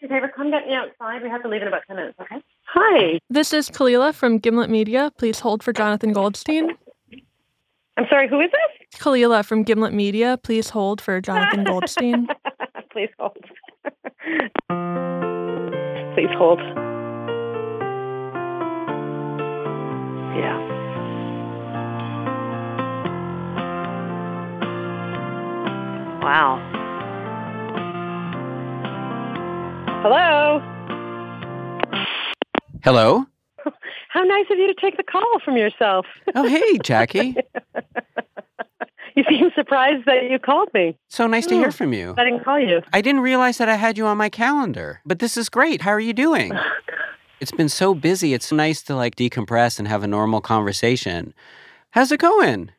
David, come get me outside. We have to leave in about 10 minutes, okay? Hi. This is Kalila from Gimlet Media. Please hold for Jonathan Goldstein. I'm sorry, who is this? Kalila from Gimlet Media. Please hold for Jonathan Goldstein. Please hold. Please hold. Yeah. Wow. Hello. Hello. How nice of you to take the call from yourself. Oh, hey, Jackie. you seem surprised that you called me. So nice to hear hmm. from you. I didn't call you. I didn't realize that I had you on my calendar, but this is great. How are you doing? It's been so busy. It's nice to like decompress and have a normal conversation. How's it going?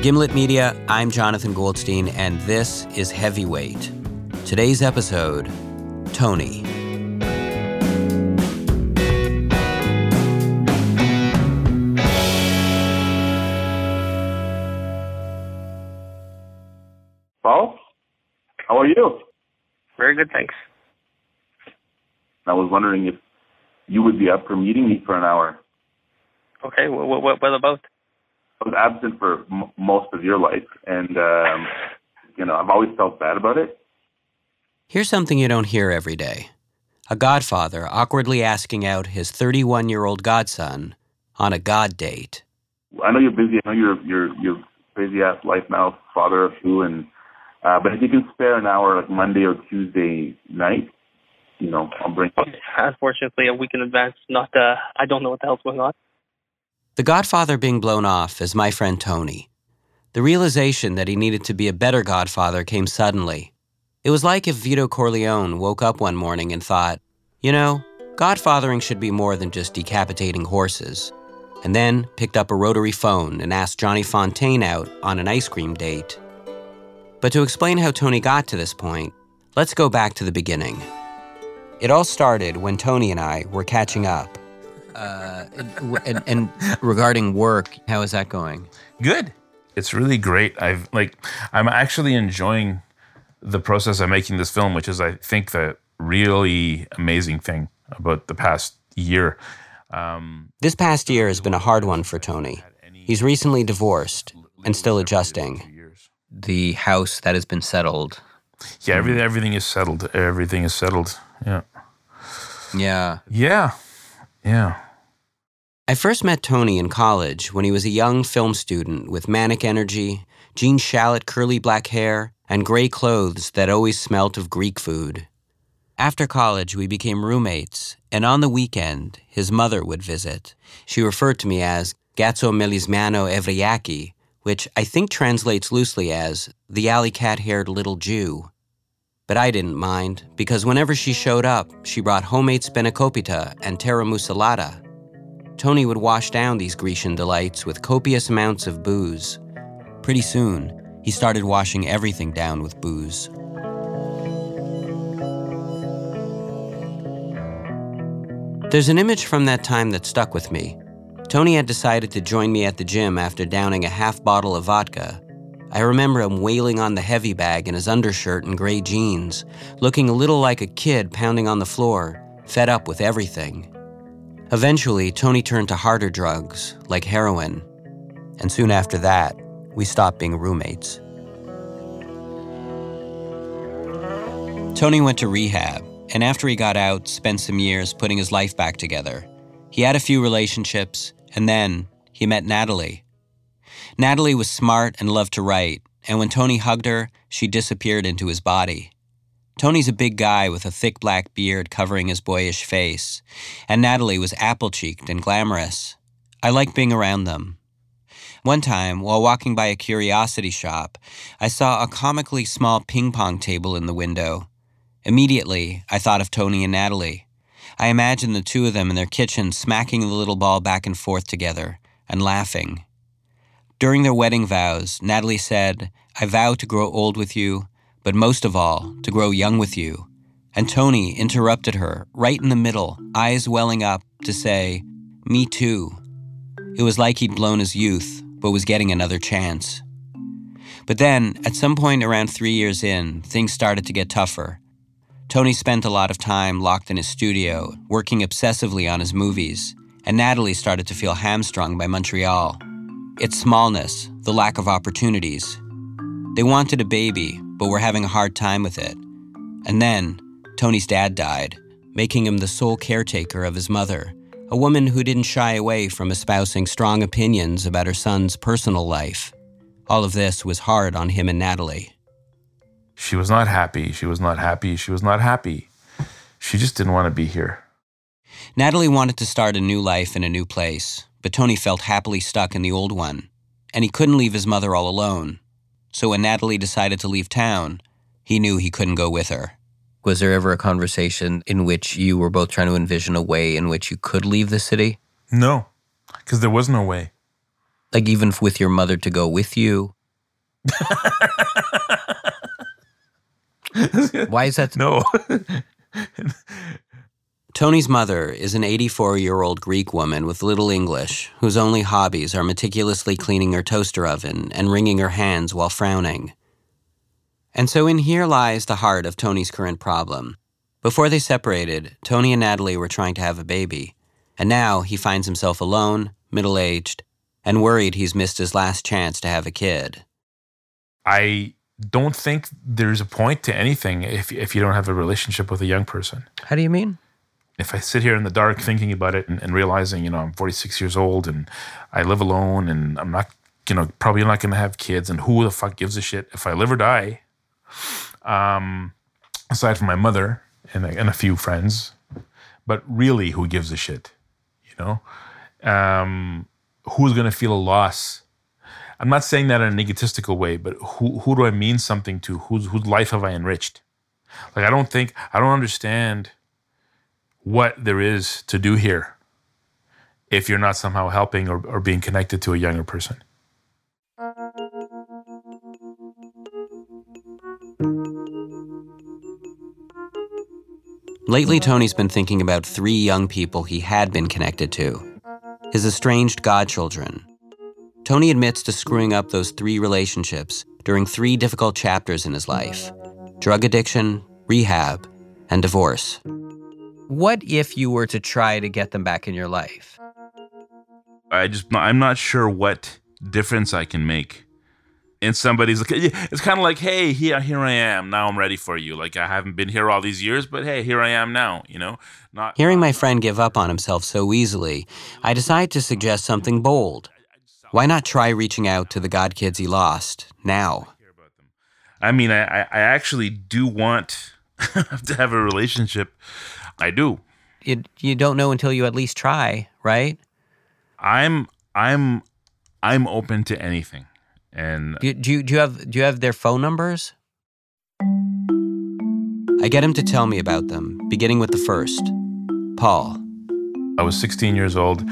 From Gimlet Media, I'm Jonathan Goldstein, and this is Heavyweight. Today's episode Tony. Paul, how are you? Very good, thanks. I was wondering if you would be up for meeting me for an hour. Okay, what, what, what about? I was absent for m- most of your life, and um, you know I've always felt bad about it. Here's something you don't hear every day a godfather awkwardly asking out his 31 year old godson on a god date. I know you're busy. I know you're you're you're busy ass life now, father of two, and uh, but if you can spare an hour, like Monday or Tuesday night, you know, I'll bring. Unfortunately, a week in advance. Not. Uh, I don't know what the hell's going on. The godfather being blown off is my friend Tony. The realization that he needed to be a better godfather came suddenly. It was like if Vito Corleone woke up one morning and thought, you know, godfathering should be more than just decapitating horses, and then picked up a rotary phone and asked Johnny Fontane out on an ice cream date. But to explain how Tony got to this point, let's go back to the beginning. It all started when Tony and I were catching up. Uh, and, and regarding work, how is that going? Good. It's really great. I've like I'm actually enjoying the process of making this film, which is I think the really amazing thing about the past year. Um, This past year has been a hard one for Tony. He's recently divorced and still adjusting. The house that has been settled. yeah, everything everything is settled. Everything is settled. Yeah. Yeah. Yeah. Yeah. I first met Tony in college when he was a young film student with manic energy, Gene Shalit curly black hair, and gray clothes that always smelt of Greek food. After college, we became roommates, and on the weekend, his mother would visit. She referred to me as Gatso Melismano Evriaki, which I think translates loosely as the alley cat haired little Jew. But I didn't mind, because whenever she showed up, she brought homemade spanakopita and taramosalata. Tony would wash down these Grecian delights with copious amounts of booze. Pretty soon, he started washing everything down with booze. There's an image from that time that stuck with me. Tony had decided to join me at the gym after downing a half bottle of vodka. I remember him wailing on the heavy bag in his undershirt and gray jeans, looking a little like a kid pounding on the floor, fed up with everything. Eventually, Tony turned to harder drugs, like heroin. And soon after that, we stopped being roommates. Tony went to rehab, and after he got out, spent some years putting his life back together. He had a few relationships, and then he met Natalie. Natalie was smart and loved to write, and when Tony hugged her, she disappeared into his body. Tony's a big guy with a thick black beard covering his boyish face, and Natalie was apple cheeked and glamorous. I liked being around them. One time, while walking by a curiosity shop, I saw a comically small ping pong table in the window. Immediately, I thought of Tony and Natalie. I imagined the two of them in their kitchen smacking the little ball back and forth together and laughing. During their wedding vows, Natalie said, I vow to grow old with you, but most of all, to grow young with you. And Tony interrupted her right in the middle, eyes welling up, to say, Me too. It was like he'd blown his youth, but was getting another chance. But then, at some point around three years in, things started to get tougher. Tony spent a lot of time locked in his studio, working obsessively on his movies, and Natalie started to feel hamstrung by Montreal. Its smallness, the lack of opportunities. They wanted a baby, but were having a hard time with it. And then, Tony's dad died, making him the sole caretaker of his mother, a woman who didn't shy away from espousing strong opinions about her son's personal life. All of this was hard on him and Natalie. She was not happy. She was not happy. She was not happy. She just didn't want to be here. Natalie wanted to start a new life in a new place, but Tony felt happily stuck in the old one, and he couldn't leave his mother all alone. So when Natalie decided to leave town, he knew he couldn't go with her. Was there ever a conversation in which you were both trying to envision a way in which you could leave the city? No, because there was no way. Like even with your mother to go with you? Why is that? No. Tony's mother is an 84 year old Greek woman with little English, whose only hobbies are meticulously cleaning her toaster oven and wringing her hands while frowning. And so in here lies the heart of Tony's current problem. Before they separated, Tony and Natalie were trying to have a baby, and now he finds himself alone, middle aged, and worried he's missed his last chance to have a kid. I don't think there's a point to anything if if you don't have a relationship with a young person. How do you mean? If I sit here in the dark thinking about it and, and realizing, you know, I'm 46 years old and I live alone and I'm not, you know, probably not going to have kids and who the fuck gives a shit if I live or die? Um, aside from my mother and and a few friends, but really, who gives a shit? You know, um, who's going to feel a loss I'm not saying that in an egotistical way, but who who do I mean something to? Whose whose life have I enriched? Like I don't think I don't understand what there is to do here if you're not somehow helping or, or being connected to a younger person. Lately, Tony's been thinking about three young people he had been connected to his estranged godchildren, Tony admits to screwing up those three relationships during three difficult chapters in his life drug addiction, rehab, and divorce. What if you were to try to get them back in your life? I just, I'm not sure what difference I can make. And somebody's like, it's kind of like, hey, here, uh, here I am. Now I'm ready for you. Like I haven't been here all these years, but hey, here I am now. You know, not hearing uh my friend give up on himself so easily. I decide to suggest something bold. Why not try reaching out to the God kids he lost now? I mean, I, I actually do want to have a relationship. I do. You, you don't know until you at least try, right? I'm I'm I'm open to anything. And do, do you do you have do you have their phone numbers? I get him to tell me about them, beginning with the first. Paul. I was 16 years old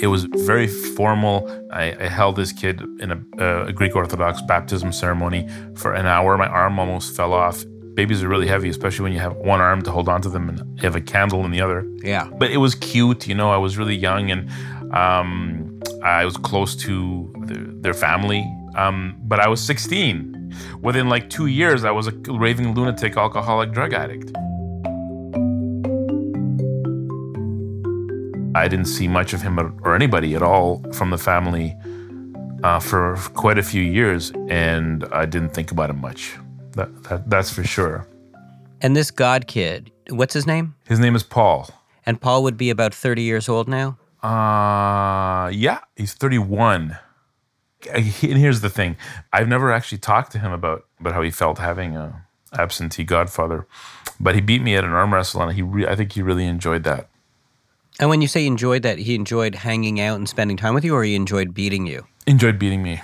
It was very formal. I, I held this kid in a, a Greek Orthodox baptism ceremony for an hour. My arm almost fell off. Babies are really heavy, especially when you have one arm to hold onto them and you have a candle in the other. Yeah. But it was cute, you know. I was really young and um, I was close to the, their family. Um, but I was 16. Within like two years, I was a raving lunatic, alcoholic, drug addict. I didn't see much of him or anybody at all from the family uh, for quite a few years, and I didn't think about him much. That, that, that's for sure. And this God kid, what's his name? His name is Paul. And Paul would be about 30 years old now? Uh, yeah, he's 31. And here's the thing I've never actually talked to him about, about how he felt having a absentee godfather, but he beat me at an arm wrestle, and he re- I think he really enjoyed that. And when you say enjoyed that, he enjoyed hanging out and spending time with you, or he enjoyed beating you? Enjoyed beating me.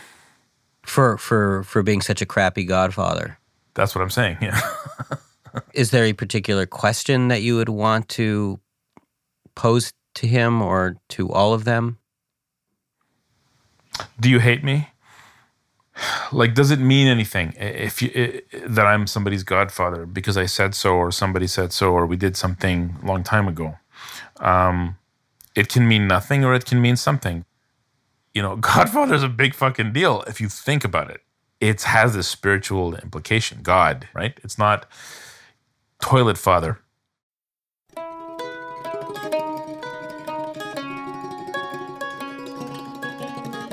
For for for being such a crappy godfather. That's what I'm saying. Yeah. Is there a particular question that you would want to pose to him or to all of them? Do you hate me? Like, does it mean anything if you that I'm somebody's godfather because I said so, or somebody said so, or we did something a long time ago? Um, it can mean nothing, or it can mean something. You know, Godfather is a big fucking deal if you think about it. It has this spiritual implication. God, right? It's not toilet father.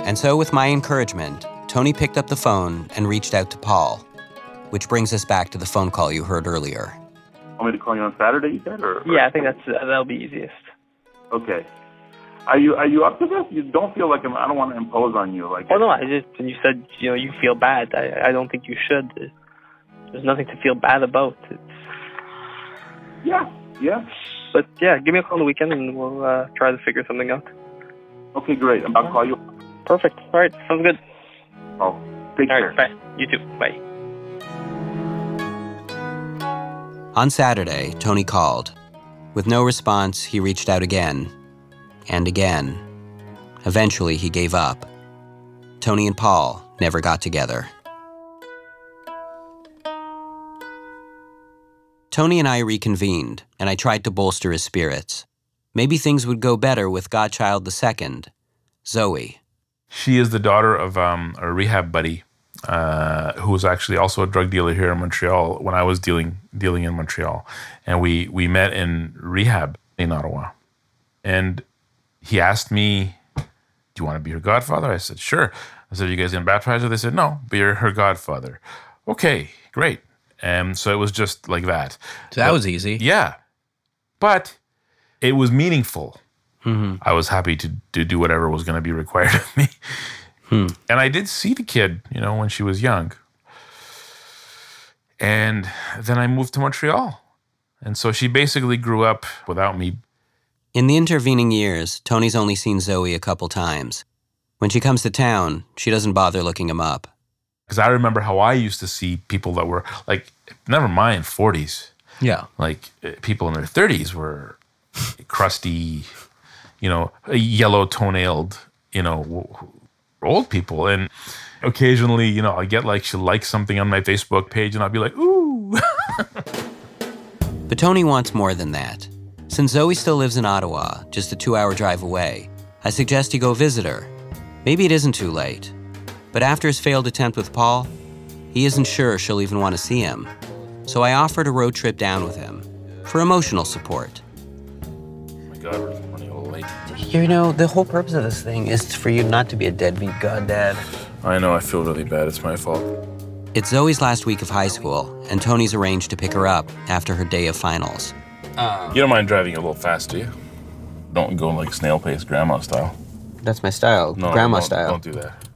And so, with my encouragement, Tony picked up the phone and reached out to Paul, which brings us back to the phone call you heard earlier. Want me to call you on Saturday? You said, or, or? Yeah, I think that's uh, that'll be easiest. Okay. Are you are you up to this? You don't feel like I'm, I don't want to impose on you. Like, Oh no, I just you said you know you feel bad. I I don't think you should. There's nothing to feel bad about. It's, yeah, yeah. But yeah, give me a call on the weekend and we'll uh, try to figure something out. Okay, great. I'll call you. Perfect. All right, sounds good. Oh, take All care. right, bye. You too. Bye. On Saturday, Tony called. With no response, he reached out again and again. Eventually, he gave up. Tony and Paul never got together. Tony and I reconvened, and I tried to bolster his spirits. Maybe things would go better with Godchild II, Zoe. She is the daughter of um, a rehab buddy uh, who was actually also a drug dealer here in Montreal when I was dealing dealing in Montreal, and we we met in rehab in Ottawa, and he asked me, "Do you want to be her godfather?" I said, "Sure." I said, "Are you guys gonna baptize her?" They said, "No, you're her godfather." Okay, great. And so it was just like that. So that But- was easy. Yeah, but it was meaningful. Mm-hmm. I was happy to, to do whatever was going to be required of me. Hmm. And I did see the kid, you know, when she was young. And then I moved to Montreal. And so she basically grew up without me. In the intervening years, Tony's only seen Zoe a couple times. When she comes to town, she doesn't bother looking him up. Because I remember how I used to see people that were like, never mind 40s, Yeah. like uh, people in their 30s were crusty, you know, yellow toenailed, you know, w- w- old people. And occasionally, you know, I get like, she likes something on my Facebook page and I'll be like, ooh. But Tony wants more than that. Since Zoe still lives in Ottawa, just a two hour drive away, I suggest you go visit her. Maybe it isn't too late. But after his failed attempt with Paul, he isn't sure she'll even want to see him. So I offered a road trip down with him for emotional support. Oh my God, we're running a little late. You know, the whole purpose of this thing is for you not to be a deadbeat goddad. I know, I feel really bad. It's my fault. It's Zoe's last week of high school, and Tony's arranged to pick her up after her day of finals. Uh. You don't mind driving a little fast, do you? Don't go like snail pace grandma style. That's my style, No, grandma don't, style. Don't do that.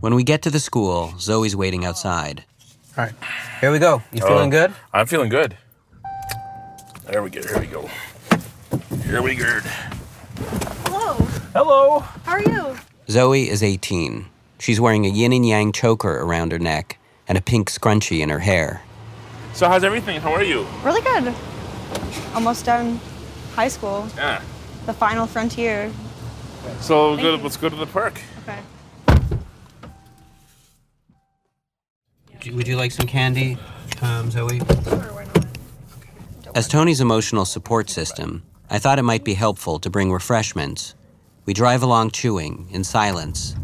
When we get to the school, Zoe's waiting outside. All right. Here we go. You oh, feeling Oh, good? I'm feeling good. There we go. Here we go. Here we go. Hello. Hello. How are you? Zoe is 18. She's wearing a yin and yang choker around her neck and a pink scrunchie in her hair. So how's everything? How are you? Really good. Almost done high school. Yeah. The final frontier. So we'll go to, let's go to the park. Okay. Would you like some candy, um, Zoe? As Tony's emotional support system, I thought it might be helpful to bring refreshments. We drive along chewing in silence.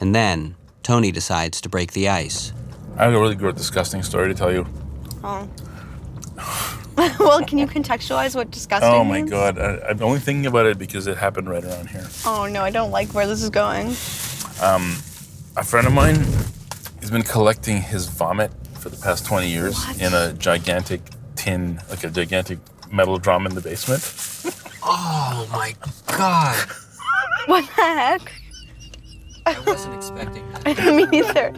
And then Tony decides to break the ice. I have a really good, disgusting story to tell you. Oh. well, can you contextualize what disgusting oh my means? god, I, I'm only thinking about it because it happened right around here. Oh no, I don't like where this is going. Um, a friend of mine has been collecting his vomit for the past 20 years in a gigantic tin, like a gigantic metal drum in the basement. Oh my god! What the heck? I wasn't expecting That. Me neither.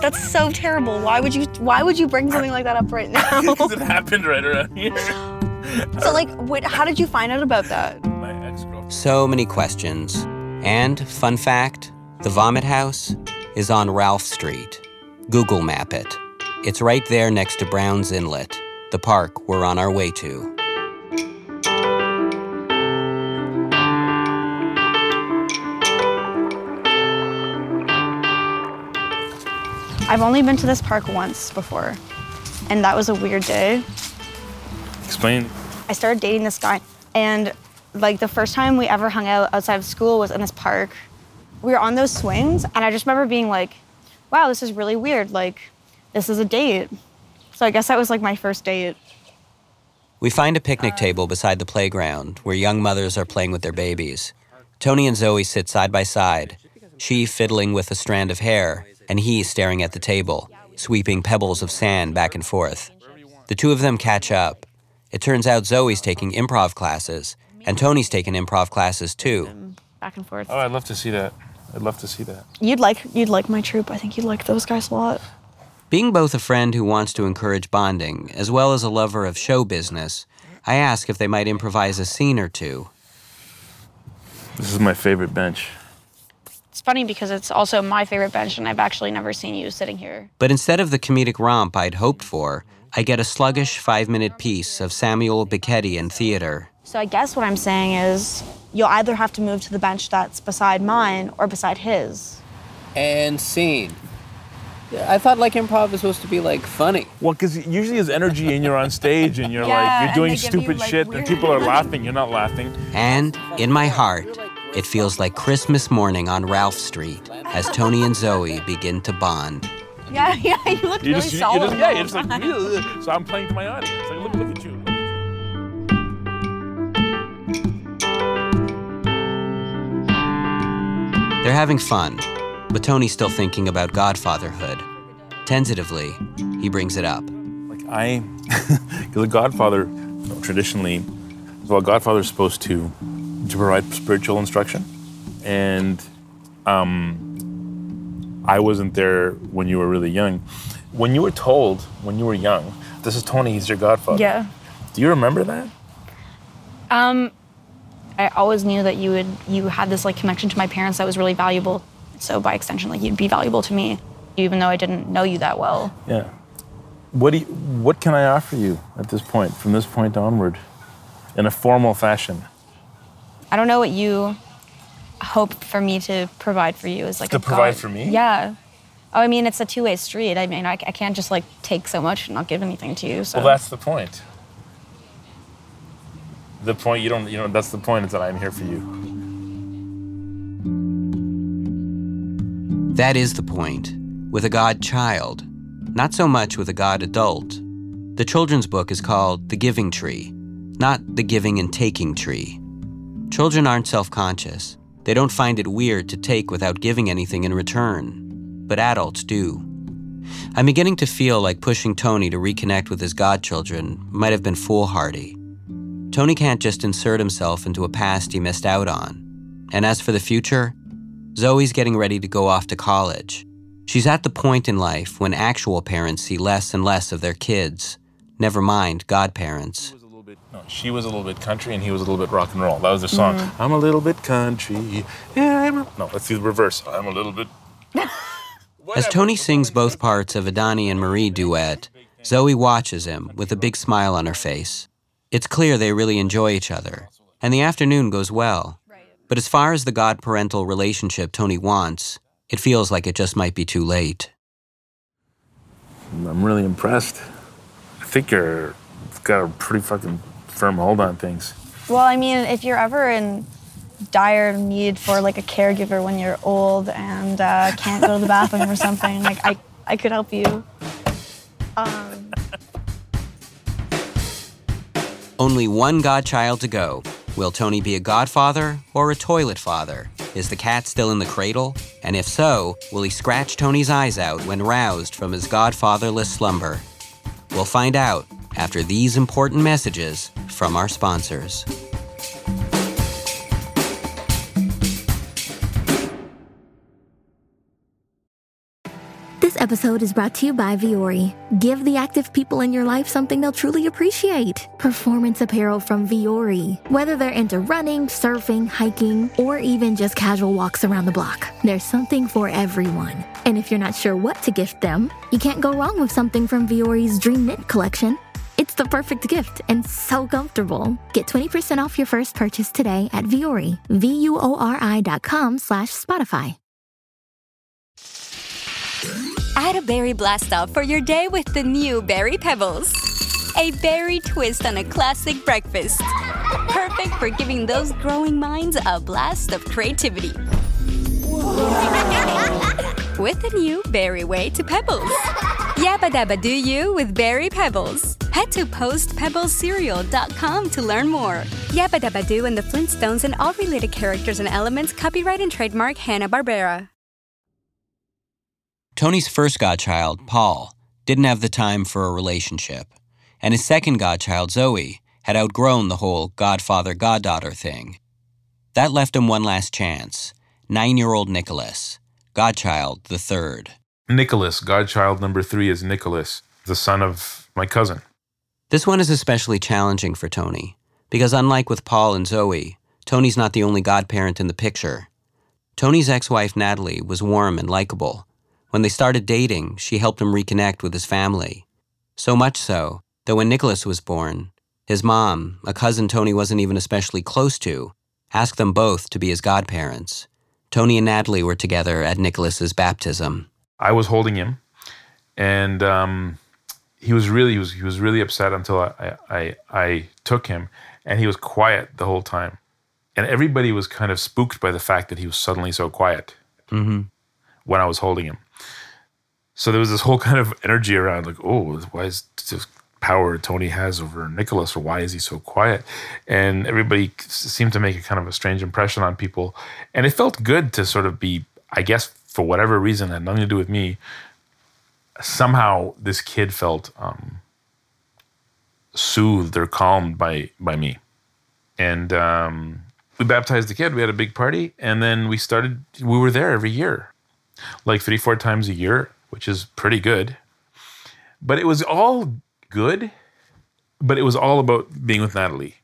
That's so terrible. Why would you? Why would you bring something like that up right now? Because it happened right around here. so, like, wait, how did you find out about that? My ex girlfriend. So many questions. And, fun fact the Vomit House is on Ralph Street. Google map it. It's right there next to Brown's Inlet, the park we're on our way to. I've only been to this park once before, and that was a weird day. Explain. I started dating this guy, and like the first time we ever hung out outside of school was in this park. We were on those swings, and I just remember being like, wow, this is really weird. Like, this is a date. So I guess that was like my first date. We find a picnic table beside the playground where young mothers are playing with their babies. Tony and Zoe sit side by side, she fiddling with a strand of hair, and he staring at the table, sweeping pebbles of sand back and forth. The two of them catch up. It turns out Zoe's taking improv classes, and Tony's taking improv classes too. Back and forth. Oh, I'd love to see that. I'd love to see that. You'd like you'd like my troupe. I think you'd like those guys a lot. Being both a friend who wants to encourage bonding, as well as a lover of show business, I ask if they might improvise a scene or two. This is my favorite bench. It's funny because it's also my favorite bench, and I've actually never seen you sitting here. But instead of the comedic romp I'd hoped for, I get a sluggish five minute piece of Samuel Beckett in theater. So I guess what I'm saying is you'll either have to move to the bench that's beside mine or beside his. And scene. I thought like improv was supposed to be like funny. Well, because usually there's energy and you're on stage and you're Yeah, like, you're doing they give you, stupid like, shit and people are laughing. You're not laughing. And in my heart, it feels like Christmas morning on Ralph Street as Tony and Zoe begin to bond. Yeah, yeah, you look You really just, you, you solemn. just, yeah, the you're just whole like, time. So I'm playing to my audience. Like, look, look at you. Look at you. They're having fun, but Tony's still thinking about godfatherhood. Tentatively, he brings it up. Like I, because a godfather, you know, traditionally, well, a godfather's supposed to to provide spiritual instruction, and um, I wasn't there when you were really young. When you were told when you were young, this is Tony, he's your godfather. Yeah. Do you remember that? Um, I always knew that you would you had this like connection to my parents that was really valuable. So by extension, like you'd be valuable to me, even though I didn't know you that well. Yeah. What do you, what can I offer you at this point, from this point onward, in a formal fashion? I don't know what you hope for me to provide for you is like To a provide god- for me? Yeah. Oh, I mean, it's a two-way street. I mean, I, I can't just like take so much and not give anything to you. So Well, that's the point. The point you don't, you know, that's the point is that I'm here for you. That is the point, with a God child, not so much with a God adult. The children's book is called The Giving Tree, not The Giving and Taking Tree. Children aren't self conscious. They don't find it weird to take without giving anything in return. But adults do. I'm beginning to feel like pushing Tony to reconnect with his godchildren might have been foolhardy. Tony can't just insert himself into a past he missed out on. And as for the future, Zoe's getting ready to go off to college. She's at the point in life when actual parents see less and less of their kids, never mind godparents. No, she was a little bit country and he was a little bit rock and roll. That was their song. Mhm. I'm a little bit country. Yeah, I'm a... No, let's do the reverse. I'm a little bit. As Tony sings both parts of a Donny and Marie duet, Zoe watches him with a big smile on her face. It's clear they really enjoy each other, and the afternoon goes well. But as far as the god parental relationship Tony wants, it feels like it just might be too late. I'm really impressed. I think you're got a pretty fucking firm hold on things. Well, I mean, if you're ever in dire need for like a caregiver when you're old and uh, can't go to the bathroom or something, like I, I could help you. Um, Only one godchild to go. Will Tony be a godfather or a toilet father? Is the cat still in the cradle? And if so, will he scratch Tony's eyes out when roused from his godfatherless slumber? We'll find out after these important messages from our sponsors. This episode is brought to you by Vuori. Give the active people in your life something they'll truly appreciate. Performance apparel from Vuori. Whether they're into running, surfing, hiking, or even just casual walks around the block, there's something for everyone. And if you're not sure what to gift them, you can't go wrong with something from Vuori's Dream Knit collection. It's the perfect gift and so comfortable. Get 20% off your first purchase today at Vuori, V-U-O-R-I dot com slash Spotify. Add a berry blast off for your day with the new Berry Pebbles. A berry twist on a classic breakfast. Perfect for giving those growing minds a blast of creativity. with the new berry way to pebbles. Yabba dabba do you with Berry Pebbles. Head to postpebblescereal.com to learn more. Yabba dabba do and the Flintstones and all related characters and elements copyright and trademark Hanna-Barbera. Tony's first godchild, Paul, didn't have the time for a relationship, and his second godchild, Zoe, had outgrown the whole godfather goddaughter thing. That left him one last chance nine year old Nicholas, godchild the third. Nicholas, godchild number three, is Nicholas, the son of my cousin. This one is especially challenging for Tony, because unlike with Paul and Zoe, Tony's not the only godparent in the picture. Tony's ex wife, Natalie, was warm and likable. When they started dating, she helped him reconnect with his family. So much so that when Nicholas was born, his mom, a cousin Tony wasn't even especially close to, asked them both to be his godparents. Tony and Natalie were together at Nicholas's baptism. I was holding him, and um, he was really he was he was really upset until I, I I took him, and he was quiet the whole time, and everybody was kind of spooked by the fact that he was suddenly so quiet Mm-hmm. when I was holding him. So there was this whole kind of energy around, like, oh, why is this power Tony has over Nicholas, or why is he so quiet? And everybody seemed to make a kind of a strange impression on people, and it felt good to sort of be, I guess, for whatever reason, had nothing to do with me. Somehow, this kid felt um, soothed or calmed by by me, and um, we baptized the kid. We had a big party, and then we started. We were there every year, like three, four times a year, which is pretty good. But it was all good, but it was all about being with Natalie.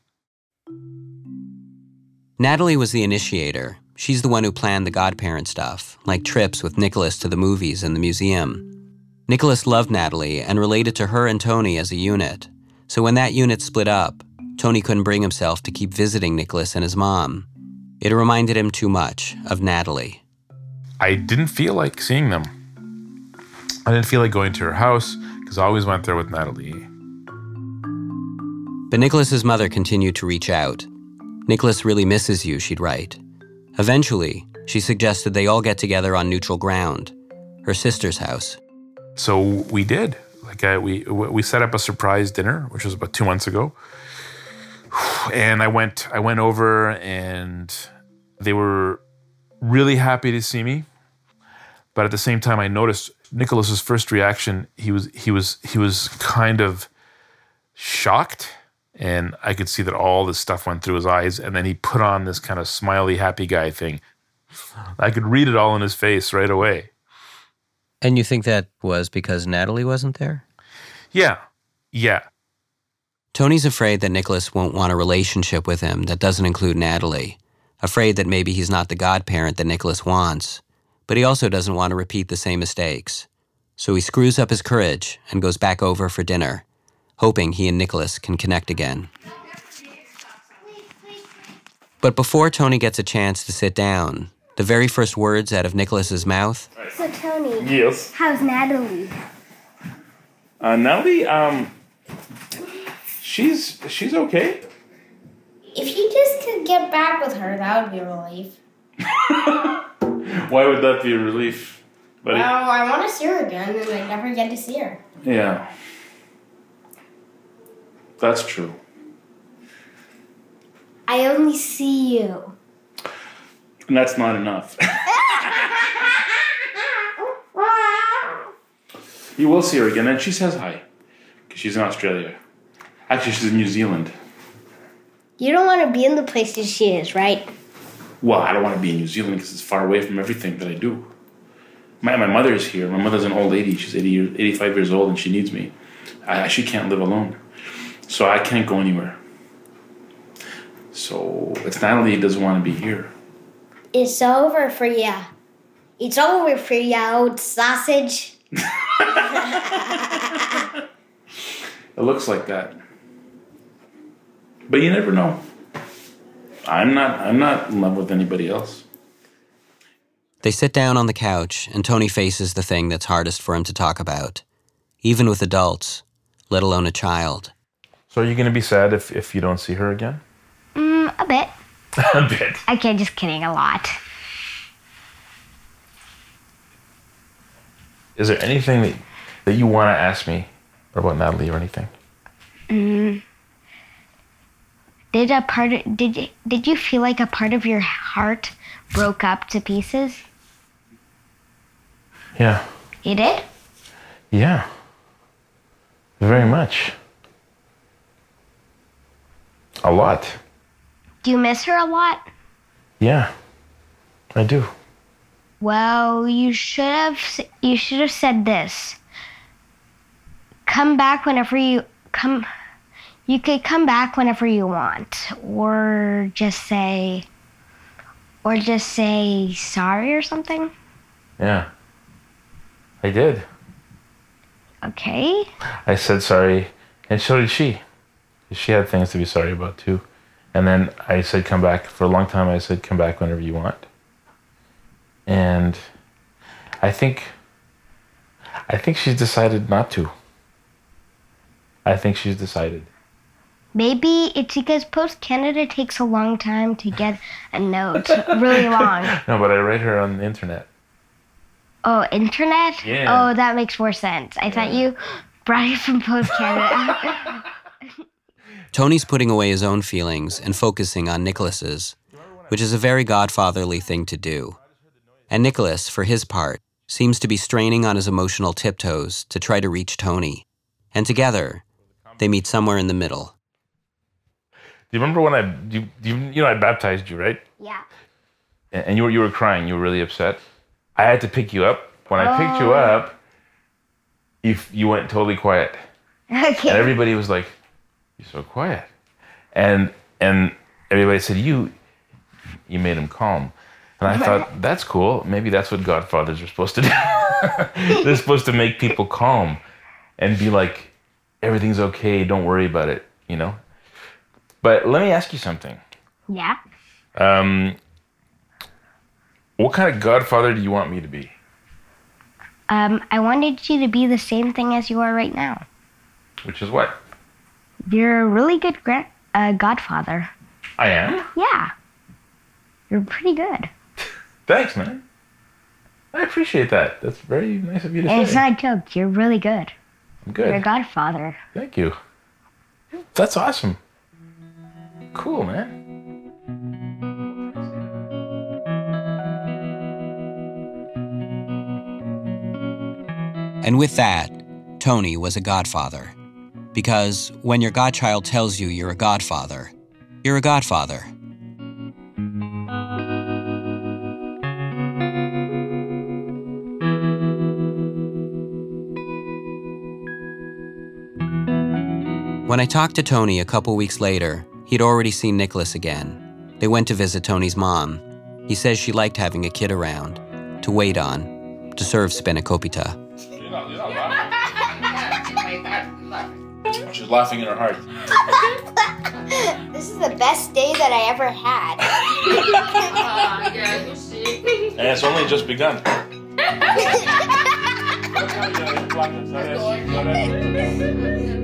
Natalie was the initiator. She's the one who planned the godparent stuff, like trips with Nicholas to the movies and the museum. Nicholas loved Natalie and related to her and Tony as a unit. So when that unit split up, Tony couldn't bring himself to keep visiting Nicholas and his mom. It reminded him too much of Natalie. I didn't feel like seeing them. I didn't feel like going to her house because I always went there with Natalie. But Nicholas's mother continued to reach out. Nicholas really misses you, she'd write. Eventually, she suggested they all get together on neutral ground, her sister's house. So we did. Like I, we we set up a surprise dinner, which was about two months ago. And I went I went over, and they were really happy to see me. But at the same time, I noticed Nicholas's first reaction. He was he was he was kind of shocked, and I could see that all this stuff went through his eyes. And then he put on this kind of smiley, happy guy thing. I could read it all in his face right away. And you think that was because Natalie wasn't there? Yeah, yeah. Tony's afraid that Nicholas won't want a relationship with him that doesn't include Natalie, afraid that maybe he's not the godparent that Nicholas wants, but he also doesn't want to repeat the same mistakes. So he screws up his courage and goes back over for dinner, hoping he and Nicholas can connect again. But before Tony gets a chance to sit down, the very first words out of Nicholas's mouth So Tony. Yes. How's Natalie? Uh, Natalie, um, she's she's okay. If you just could get back with her, that would be a relief. Why would that be a relief, buddy? Well, I want to see her again, and I never get to see her. Yeah, that's true. I only see you. And that's not enough. you will see her again, and she says hi, because she's in Australia. Actually, she's in New Zealand. You don't want to be in the places she is, right? Well, I don't want to be in New Zealand because it's far away from everything that I do. My, my mother is here. My mother's an old lady. She's 80, year- 85 years old and she needs me. I, she can't live alone. So I can't go anywhere. So it's not Natalie who doesn't want to be here. It's over for ya. It's over for ya, old sausage. It looks like that. But you never know. I'm not I'm not in love with anybody else. They sit down on the couch, and Tony faces the thing that's hardest for him to talk about, even with adults, let alone a child. So are you going to be sad if, if you don't see her again? Mm, a bit. a bit. Okay, just kidding, a lot. Is there anything that, that you want to ask me about Natalie or anything? Mm. Did a part of, did you, did you feel like a part of your heart broke up to pieces? Yeah. You did? Yeah. Very much. A lot. Do you miss her a lot? Yeah. I do. Well, you should have you should have said this. Come back whenever you come you could come back whenever you want or just say or just say sorry or something. Yeah. I did. Okay? I said sorry, and so did she. She had things to be sorry about too. And then I said, come back. For a long time, I said, come back whenever you want. And I think, I think she's decided not to. I think she's decided. Maybe it's because Post Canada takes a long time to get a note. really long. No, but I read her on the internet. Oh, internet? Yeah. Oh, that makes more sense. I thought you brought it from Post Canada. Tony's putting away his own feelings and focusing on Nicholas's, which is a very godfatherly thing to do. And Nicholas, for his part, seems to be straining on his emotional tiptoes to try to reach Tony. And together, they meet somewhere in the middle. Do you remember when I, you, you, you know, I baptized you, right? yeah. And and you were, you were crying. You were really upset. I had to pick you up. When I picked you Oh. up, you, you went totally quiet. Okay. And everybody was like, "You're so quiet," and and everybody said, "You, you made him calm." And I thought that's cool. Maybe that's what godfathers are supposed to do. They're supposed to make people calm and be like, "Everything's okay. Don't worry about it." You know. But let me ask you something. Yeah. Um, what kind of godfather do you want me to be? Um, I wanted you to be the same thing as you are right now. Which is what You're a really good gra- uh, godfather. I am. Yeah. You're pretty good. Thanks, man. I appreciate that. That's very nice of you to And it's say. not a joke. You're really good. I'm good. You're a godfather. Thank you. That's awesome. Cool, man. And with that, Tony was a godfather. Because when your godchild tells you you're a godfather, you're a godfather. When I talked to Tony a couple weeks later, he'd already seen Nicholas again. They went to visit Tony's mom. He says she liked having a kid around, to wait on, to serve spanakopita. She's laughing in her heart. this is the best day that I ever had. And it's only just begun.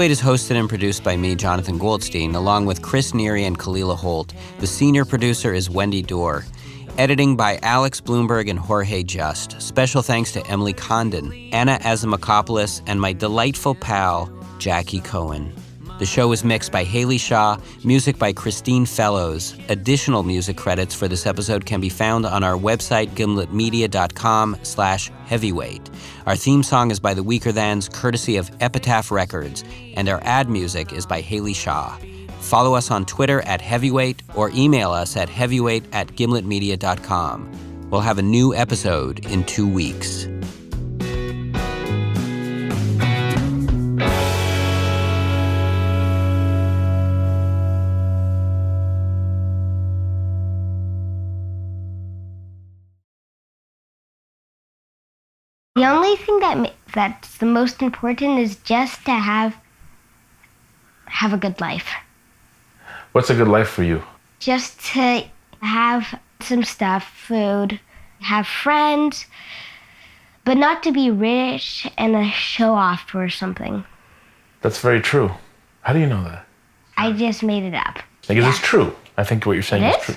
Heavyweight is hosted and produced by me, Jonathan Goldstein, along with Chris Neary and Kalila Holt. The senior producer is Wendy Dorr. Editing by Alex Blumberg and Jorge Just. Special thanks to Emily Condon, Anna Asimakopulos, and my delightful pal, Jackie Cohen. The show was mixed by Haley Shaw, music by Christine Fellows. Additional music credits for this episode can be found on our website, gimletmedia.com slash heavyweight. Our theme song is by The Weakerthans, courtesy of Epitaph Records, and our ad music is by Haley Shaw. Follow us on Twitter at heavyweight or email us at heavyweight at gimletmedia.com. We'll have a new episode in two weeks. Only thing that ma- that's the most important is just to have have a good life. What's a good life for you? Just to have some stuff, food, have friends, but not to be rich and a show off or something. That's very true. How do you know that? I just made it up. Because it's true. I think what you're saying It is is? true.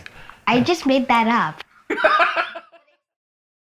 I just made that up.